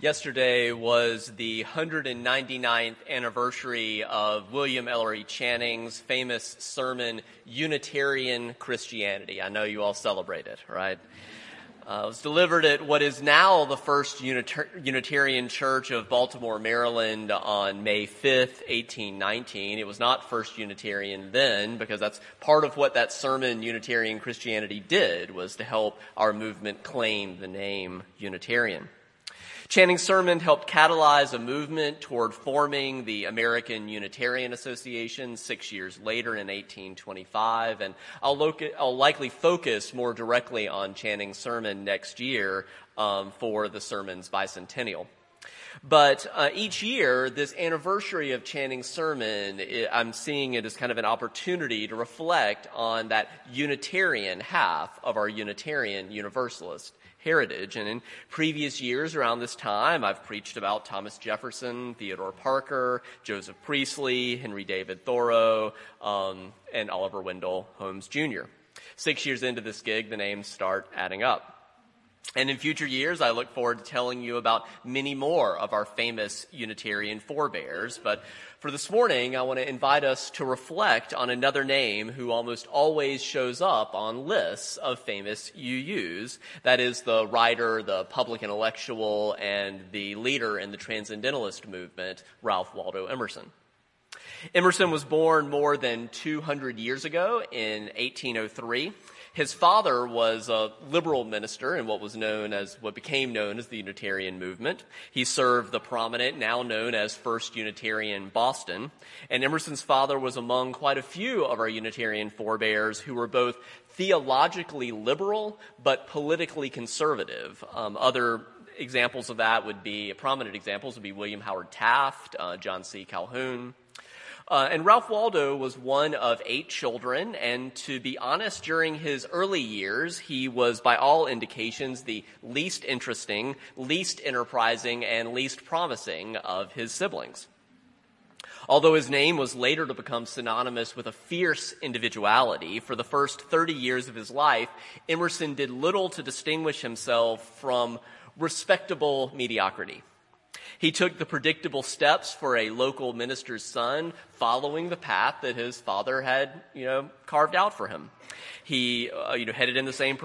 Yesterday was the 199th anniversary of William Ellery Channing's famous sermon, Unitarian Christianity. I know you all celebrate it, right? Uh, it was delivered at what is now the First Unitar- Unitarian Church of Baltimore, Maryland on May 5th, 1819. It was not First Unitarian then because that's part of what that sermon, Unitarian Christianity, did was to help our movement claim the name Unitarian. Channing's sermon helped catalyze a movement toward forming the American Unitarian Association six years later in 1825. And I'll, loca- I'll likely focus more directly on Channing's sermon next year um, for the sermon's bicentennial. But uh, each year, this anniversary of Channing's sermon, I'm seeing it as kind of an opportunity to reflect on that Unitarian half of our Unitarian Universalist heritage. And in previous years around this time, I've preached about Thomas Jefferson, Theodore Parker, Joseph Priestley, Henry David Thoreau, um, and Oliver Wendell Holmes Jr. Six years into this gig, the names start adding up. And in future years, I look forward to telling you about many more of our famous Unitarian forebears. But for this morning, I want to invite us to reflect on another name who almost always shows up on lists of famous UUs. That is the writer, the public intellectual, and the leader in the Transcendentalist movement, Ralph Waldo Emerson. Emerson was born more than 200 years ago in 1803. His father was a liberal minister in what was known as, what became known as the Unitarian movement. He served the prominent, now known as First Unitarian Boston. And Emerson's father was among quite a few of our Unitarian forebears who were both theologically liberal, but politically conservative. Um, other examples of that would be, prominent examples would be William Howard Taft, uh, John C. Calhoun. Uh, and Ralph Waldo was one of eight children, and to be honest, during his early years, he was, by all indications, the least interesting, least enterprising, and least promising of his siblings. Although his name was later to become synonymous with a fierce individuality, for the first 30 years of his life, Emerson did little to distinguish himself from respectable mediocrity. He took the predictable steps for a local minister's son, following the path that his father had, you know, carved out for him. He, uh, you know, headed in the same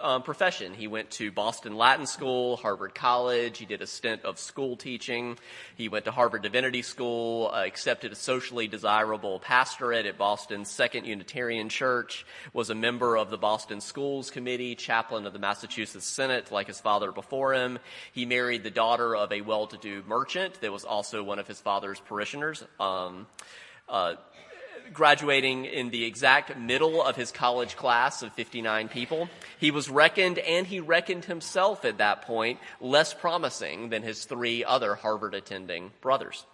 um, profession. He went to Boston Latin School, Harvard College. He did a stint of school teaching. He went to Harvard Divinity School, uh, accepted a socially desirable pastorate at Boston's Second Unitarian Church, was a member of the Boston Schools Committee, chaplain of the Massachusetts Senate, like his father before him. He married the daughter of a well-to-do merchant that was also one of his father's parishioners. Um, uh, graduating in the exact middle of his college class of 59 people. He was reckoned, and he reckoned himself at that point, less promising than his three other Harvard attending brothers.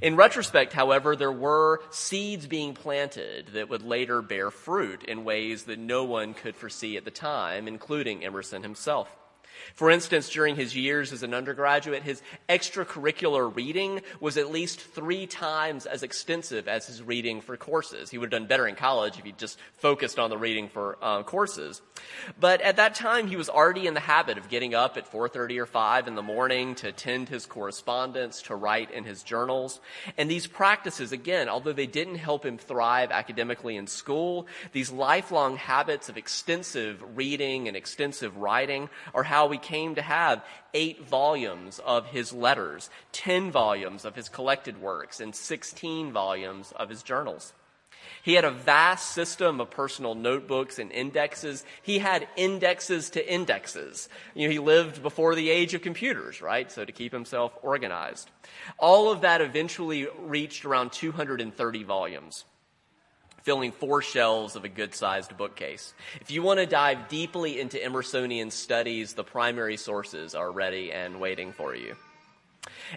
In retrospect, however, there were seeds being planted that would later bear fruit in ways that no one could foresee at the time, including Emerson himself. For instance, during his years as an undergraduate, his extracurricular reading was at least three times as extensive as his reading for courses. He would have done better in college if he just focused on the reading for uh, courses. But at that time, he was already in the habit of getting up at 4.30 or 5 in the morning to attend his correspondence, to write in his journals. And these practices, again, although they didn't help him thrive academically in school, these lifelong habits of extensive reading and extensive writing are how we came to have eight volumes of his letters, 10 volumes of his collected works, and 16 volumes of his journals. He had a vast system of personal notebooks and indexes. He had indexes to indexes. You know, he lived before the age of computers, right? So to keep himself organized. All of that eventually reached around 230 volumes filling four shelves of a good sized bookcase. If you want to dive deeply into Emersonian studies, the primary sources are ready and waiting for you.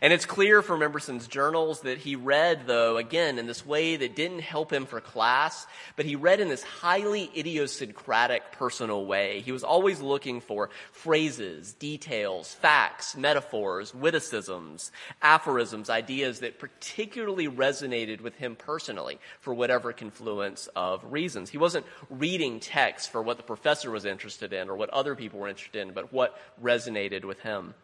And it's clear from Emerson's journals that he read, though, again, in this way that didn't help him for class, but he read in this highly idiosyncratic personal way. He was always looking for phrases, details, facts, metaphors, witticisms, aphorisms, ideas that particularly resonated with him personally for whatever confluence of reasons. He wasn't reading text for what the professor was interested in or what other people were interested in, but what resonated with him.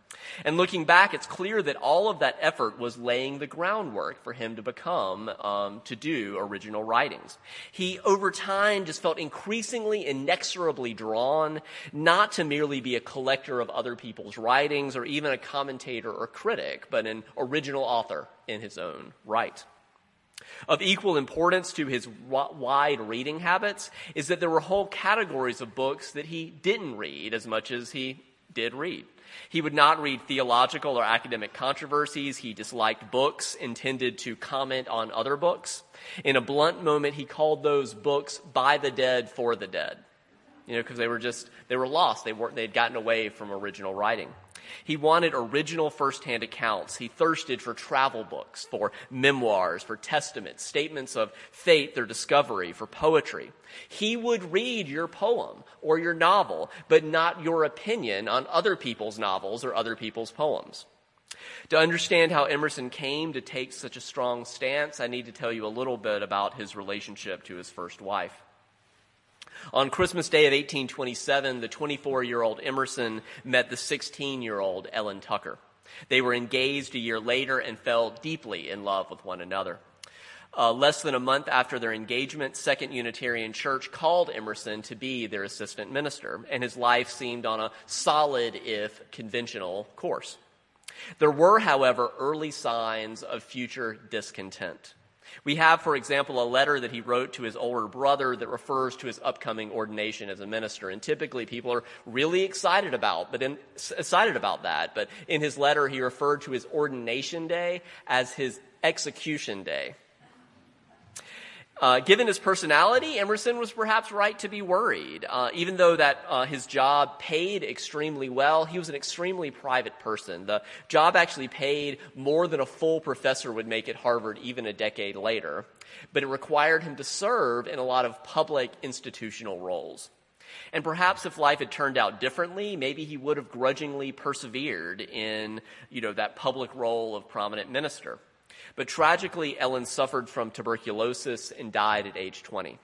And looking back, it's clear that all of that effort was laying the groundwork for him to become, um, to do original writings. He, over time, just felt increasingly inexorably drawn not to merely be a collector of other people's writings or even a commentator or critic, but an original author in his own right. Of equal importance to his wide reading habits is that there were whole categories of books that he didn't read as much as he did read. He would not read theological or academic controversies. He disliked books intended to comment on other books. In a blunt moment, he called those books by the dead for the dead. You know, because they were just, they were lost. They weren't, they'd gotten away from original writing. He wanted original firsthand accounts. He thirsted for travel books, for memoirs, for testaments, statements of faith or discovery, for poetry. He would read your poem or your novel, but not your opinion on other people's novels or other people's poems. To understand how Emerson came to take such a strong stance, I need to tell you a little bit about his relationship to his first wife. On Christmas Day of 1827, the 24 year old Emerson met the 16 year old Ellen Tucker. They were engaged a year later and fell deeply in love with one another. Uh, less than a month after their engagement, Second Unitarian Church called Emerson to be their assistant minister, and his life seemed on a solid, if conventional, course. There were, however, early signs of future discontent. We have, for example, a letter that he wrote to his older brother that refers to his upcoming ordination as a minister. And typically people are really excited about, but in, excited about that. But in his letter, he referred to his ordination day as his execution day. Uh, given his personality, Emerson was perhaps right to be worried. Uh, even though that uh, his job paid extremely well, he was an extremely private person. The job actually paid more than a full professor would make at Harvard even a decade later, but it required him to serve in a lot of public institutional roles. And perhaps if life had turned out differently, maybe he would have grudgingly persevered in, you know, that public role of prominent minister. But tragically, Ellen suffered from tuberculosis and died at age 20.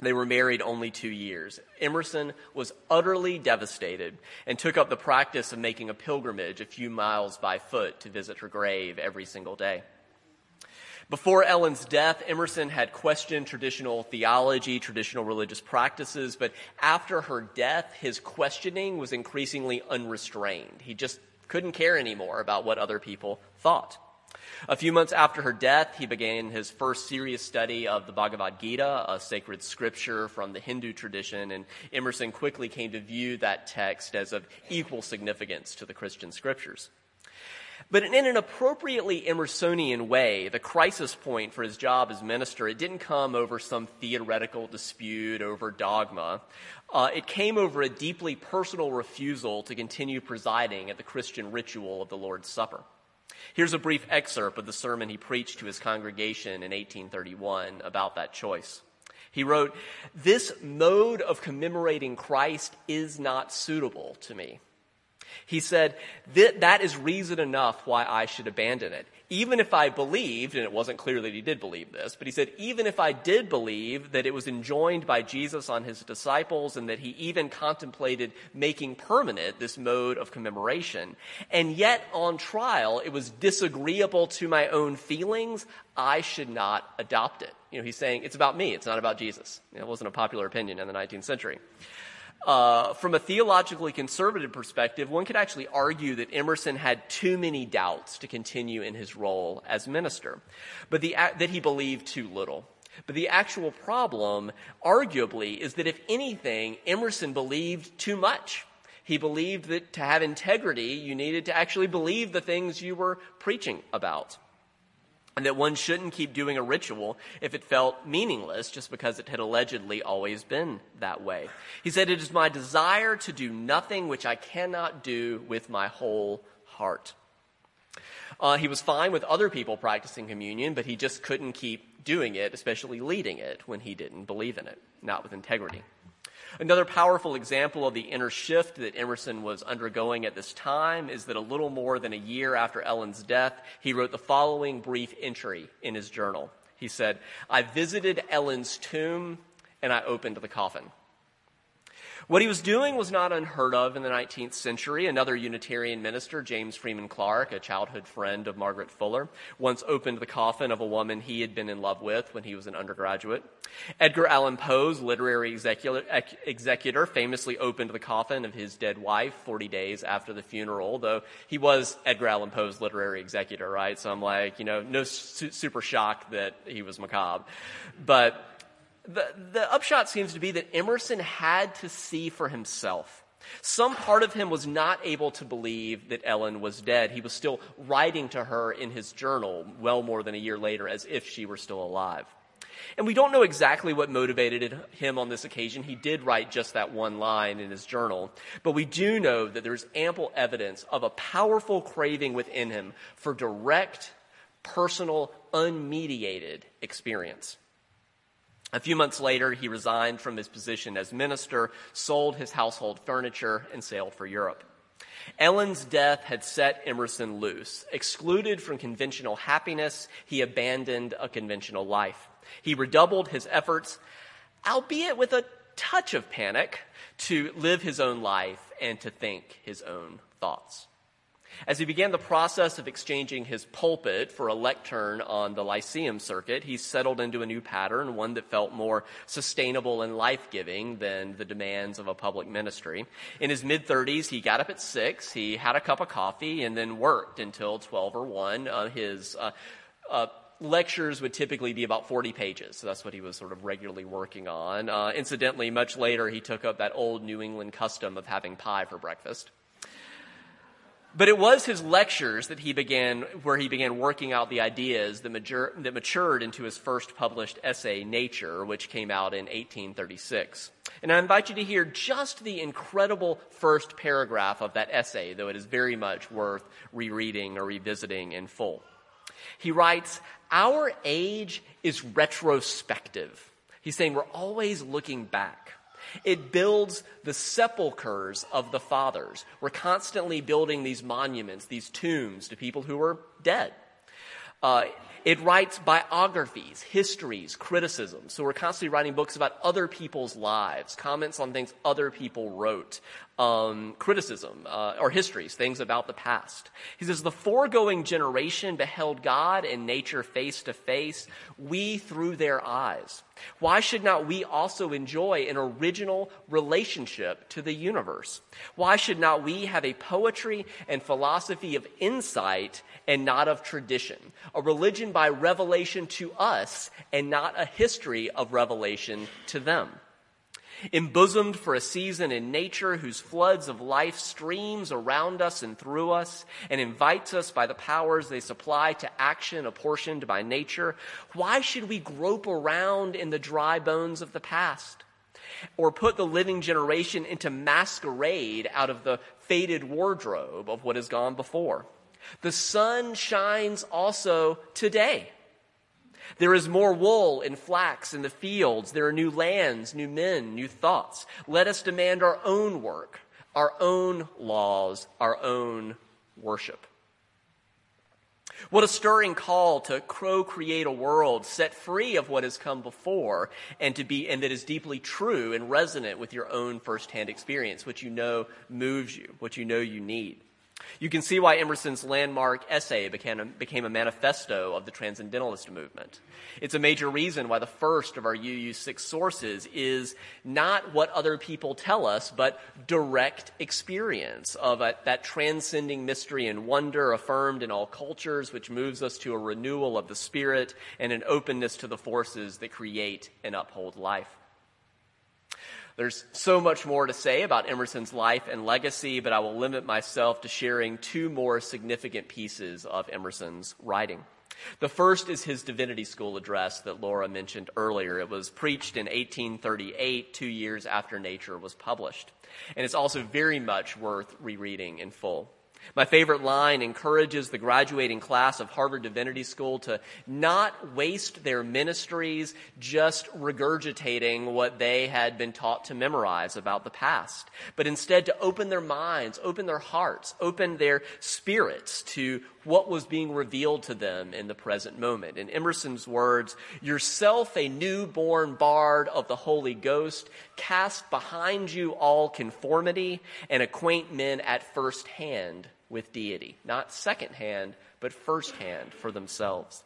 They were married only two years. Emerson was utterly devastated and took up the practice of making a pilgrimage a few miles by foot to visit her grave every single day. Before Ellen's death, Emerson had questioned traditional theology, traditional religious practices, but after her death, his questioning was increasingly unrestrained. He just couldn't care anymore about what other people thought. A few months after her death, he began his first serious study of the Bhagavad Gita, a sacred scripture from the Hindu tradition, and Emerson quickly came to view that text as of equal significance to the Christian scriptures. But in an appropriately Emersonian way, the crisis point for his job as minister, it didn't come over some theoretical dispute over dogma. Uh, it came over a deeply personal refusal to continue presiding at the Christian ritual of the Lord's Supper. Here's a brief excerpt of the sermon he preached to his congregation in 1831 about that choice. He wrote, This mode of commemorating Christ is not suitable to me. He said, that, that is reason enough why I should abandon it. Even if I believed, and it wasn't clear that he did believe this, but he said, even if I did believe that it was enjoined by Jesus on his disciples and that he even contemplated making permanent this mode of commemoration, and yet on trial it was disagreeable to my own feelings, I should not adopt it. You know, he's saying, it's about me, it's not about Jesus. It wasn't a popular opinion in the 19th century. Uh, from a theologically conservative perspective, one could actually argue that Emerson had too many doubts to continue in his role as minister, but the, that he believed too little. But the actual problem, arguably, is that if anything, Emerson believed too much. He believed that to have integrity, you needed to actually believe the things you were preaching about and that one shouldn't keep doing a ritual if it felt meaningless just because it had allegedly always been that way. He said, It is my desire to do nothing which I cannot do with my whole heart. Uh, he was fine with other people practicing communion, but he just couldn't keep doing it, especially leading it, when he didn't believe in it, not with integrity. Another powerful example of the inner shift that Emerson was undergoing at this time is that a little more than a year after Ellen's death, he wrote the following brief entry in his journal. He said, I visited Ellen's tomb and I opened the coffin. What he was doing was not unheard of in the 19th century. Another Unitarian minister, James Freeman Clarke, a childhood friend of Margaret Fuller, once opened the coffin of a woman he had been in love with when he was an undergraduate. Edgar Allan Poe's literary executor famously opened the coffin of his dead wife 40 days after the funeral, though he was Edgar Allan Poe's literary executor, right? So I'm like, you know, no su- super shock that he was macabre. But the, the upshot seems to be that Emerson had to see for himself. Some part of him was not able to believe that Ellen was dead. He was still writing to her in his journal well more than a year later as if she were still alive. And we don't know exactly what motivated him on this occasion. He did write just that one line in his journal. But we do know that there's ample evidence of a powerful craving within him for direct, personal, unmediated experience. A few months later, he resigned from his position as minister, sold his household furniture, and sailed for Europe. Ellen's death had set Emerson loose. Excluded from conventional happiness, he abandoned a conventional life. He redoubled his efforts, albeit with a touch of panic, to live his own life and to think his own thoughts. As he began the process of exchanging his pulpit for a lectern on the Lyceum circuit, he settled into a new pattern, one that felt more sustainable and life giving than the demands of a public ministry. In his mid 30s, he got up at 6, he had a cup of coffee, and then worked until 12 or 1. Uh, his uh, uh, lectures would typically be about 40 pages. So that's what he was sort of regularly working on. Uh, incidentally, much later, he took up that old New England custom of having pie for breakfast. But it was his lectures that he began, where he began working out the ideas that, mature, that matured into his first published essay, Nature, which came out in 1836. And I invite you to hear just the incredible first paragraph of that essay, though it is very much worth rereading or revisiting in full. He writes, Our age is retrospective. He's saying we're always looking back. It builds the sepulchres of the fathers. We're constantly building these monuments, these tombs to people who are dead. Uh, it writes biographies, histories, criticisms. So we're constantly writing books about other people's lives, comments on things other people wrote, um, criticism uh, or histories, things about the past. He says the foregoing generation beheld God and nature face to face, we through their eyes. Why should not we also enjoy an original relationship to the universe? Why should not we have a poetry and philosophy of insight and not of tradition? A religion by revelation to us and not a history of revelation to them. Embosomed for a season in nature whose floods of life streams around us and through us and invites us by the powers they supply to action apportioned by nature, why should we grope around in the dry bones of the past? Or put the living generation into masquerade out of the faded wardrobe of what has gone before? The sun shines also today. There is more wool and flax in the fields. There are new lands, new men, new thoughts. Let us demand our own work, our own laws, our own worship. What a stirring call to co-create a world set free of what has come before and to be, and that is deeply true and resonant with your own firsthand experience, which you know moves you, what you know you need. You can see why Emerson's landmark essay became a, became a manifesto of the Transcendentalist movement. It's a major reason why the first of our UU6 sources is not what other people tell us, but direct experience of a, that transcending mystery and wonder affirmed in all cultures, which moves us to a renewal of the spirit and an openness to the forces that create and uphold life. There's so much more to say about Emerson's life and legacy, but I will limit myself to sharing two more significant pieces of Emerson's writing. The first is his divinity school address that Laura mentioned earlier. It was preached in 1838, two years after Nature was published. And it's also very much worth rereading in full. My favorite line encourages the graduating class of Harvard Divinity School to not waste their ministries just regurgitating what they had been taught to memorize about the past, but instead to open their minds, open their hearts, open their spirits to what was being revealed to them in the present moment. In Emerson's words, yourself a newborn bard of the Holy Ghost, cast behind you all conformity and acquaint men at first hand with deity. Not secondhand, but firsthand for themselves.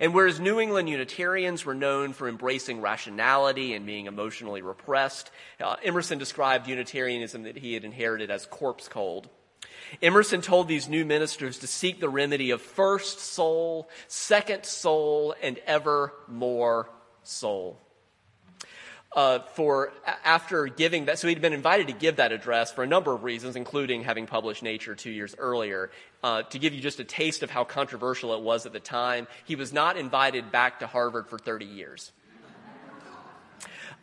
And whereas New England Unitarians were known for embracing rationality and being emotionally repressed, uh, Emerson described Unitarianism that he had inherited as corpse cold. Emerson told these new ministers to seek the remedy of first soul, second soul, and ever more soul. Uh, for after giving that, so he'd been invited to give that address for a number of reasons, including having published Nature two years earlier. Uh, to give you just a taste of how controversial it was at the time, he was not invited back to Harvard for 30 years.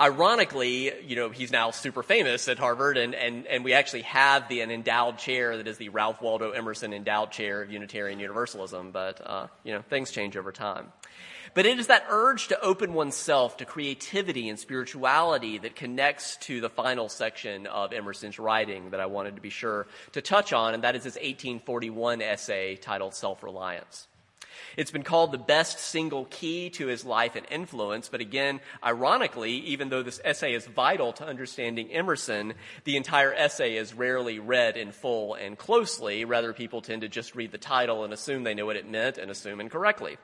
Ironically, you know, he's now super famous at Harvard, and, and, and we actually have the, an endowed chair that is the Ralph Waldo Emerson Endowed Chair of Unitarian Universalism, but, uh, you know, things change over time. But it is that urge to open oneself to creativity and spirituality that connects to the final section of Emerson's writing that I wanted to be sure to touch on, and that is his 1841 essay titled Self Reliance. It's been called the best single key to his life and influence, but again, ironically, even though this essay is vital to understanding Emerson, the entire essay is rarely read in full and closely. Rather, people tend to just read the title and assume they know what it meant and assume incorrectly.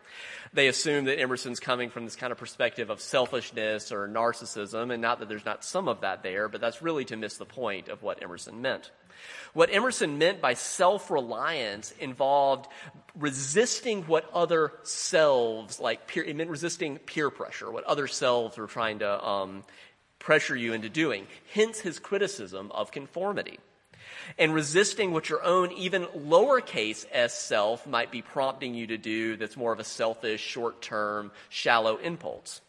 They assume that Emerson's coming from this kind of perspective of selfishness or narcissism, and not that there's not some of that there, but that's really to miss the point of what Emerson meant. What Emerson meant by self reliance involved resisting what other selves, like peer, it meant resisting peer pressure, what other selves were trying to um, pressure you into doing. Hence his criticism of conformity. And resisting what your own, even lowercase s self might be prompting you to do that's more of a selfish, short term, shallow impulse.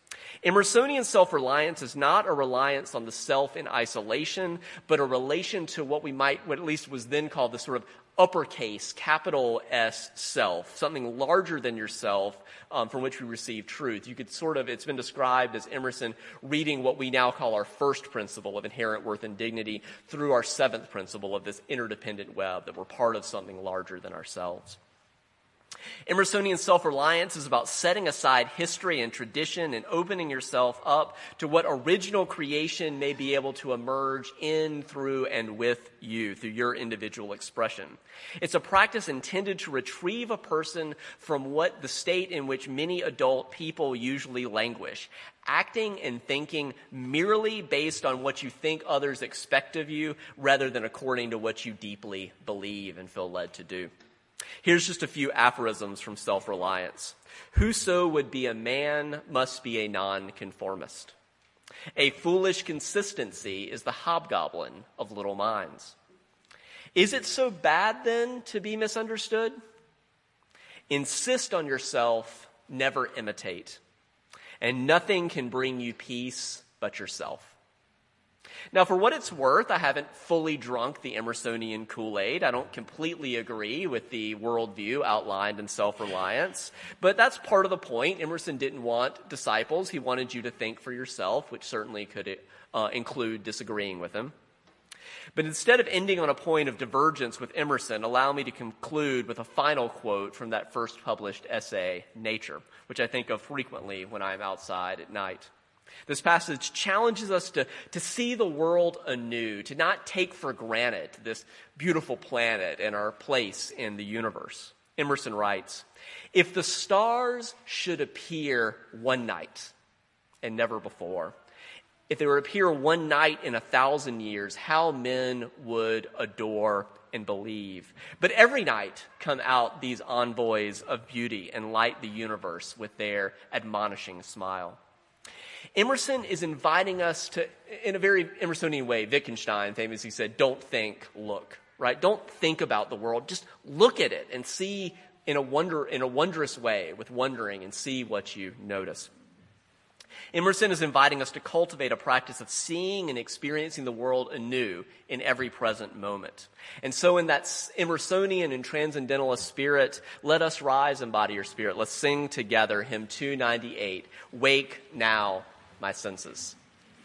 Emersonian self reliance is not a reliance on the self in isolation, but a relation to what we might, what at least was then called the sort of uppercase, capital S self, something larger than yourself um, from which we receive truth. You could sort of, it's been described as Emerson reading what we now call our first principle of inherent worth and dignity through our seventh principle of this interdependent web, that we're part of something larger than ourselves. Emersonian self reliance is about setting aside history and tradition and opening yourself up to what original creation may be able to emerge in, through, and with you, through your individual expression. It's a practice intended to retrieve a person from what the state in which many adult people usually languish, acting and thinking merely based on what you think others expect of you rather than according to what you deeply believe and feel led to do. Here's just a few aphorisms from self reliance. Whoso would be a man must be a nonconformist. A foolish consistency is the hobgoblin of little minds. Is it so bad then to be misunderstood? Insist on yourself, never imitate. And nothing can bring you peace but yourself. Now, for what it's worth, I haven't fully drunk the Emersonian Kool Aid. I don't completely agree with the worldview outlined in self reliance, but that's part of the point. Emerson didn't want disciples, he wanted you to think for yourself, which certainly could uh, include disagreeing with him. But instead of ending on a point of divergence with Emerson, allow me to conclude with a final quote from that first published essay, Nature, which I think of frequently when I'm outside at night. This passage challenges us to, to see the world anew, to not take for granted this beautiful planet and our place in the universe. Emerson writes If the stars should appear one night and never before, if they would appear one night in a thousand years, how men would adore and believe. But every night come out these envoys of beauty and light the universe with their admonishing smile. Emerson is inviting us to, in a very Emersonian way, Wittgenstein famously said, don't think, look, right? Don't think about the world. Just look at it and see in a wonder, in a wondrous way with wondering and see what you notice. Emerson is inviting us to cultivate a practice of seeing and experiencing the world anew in every present moment. And so in that Emersonian and transcendentalist spirit, let us rise and body your spirit. Let's sing together hymn 298, Wake Now, my senses.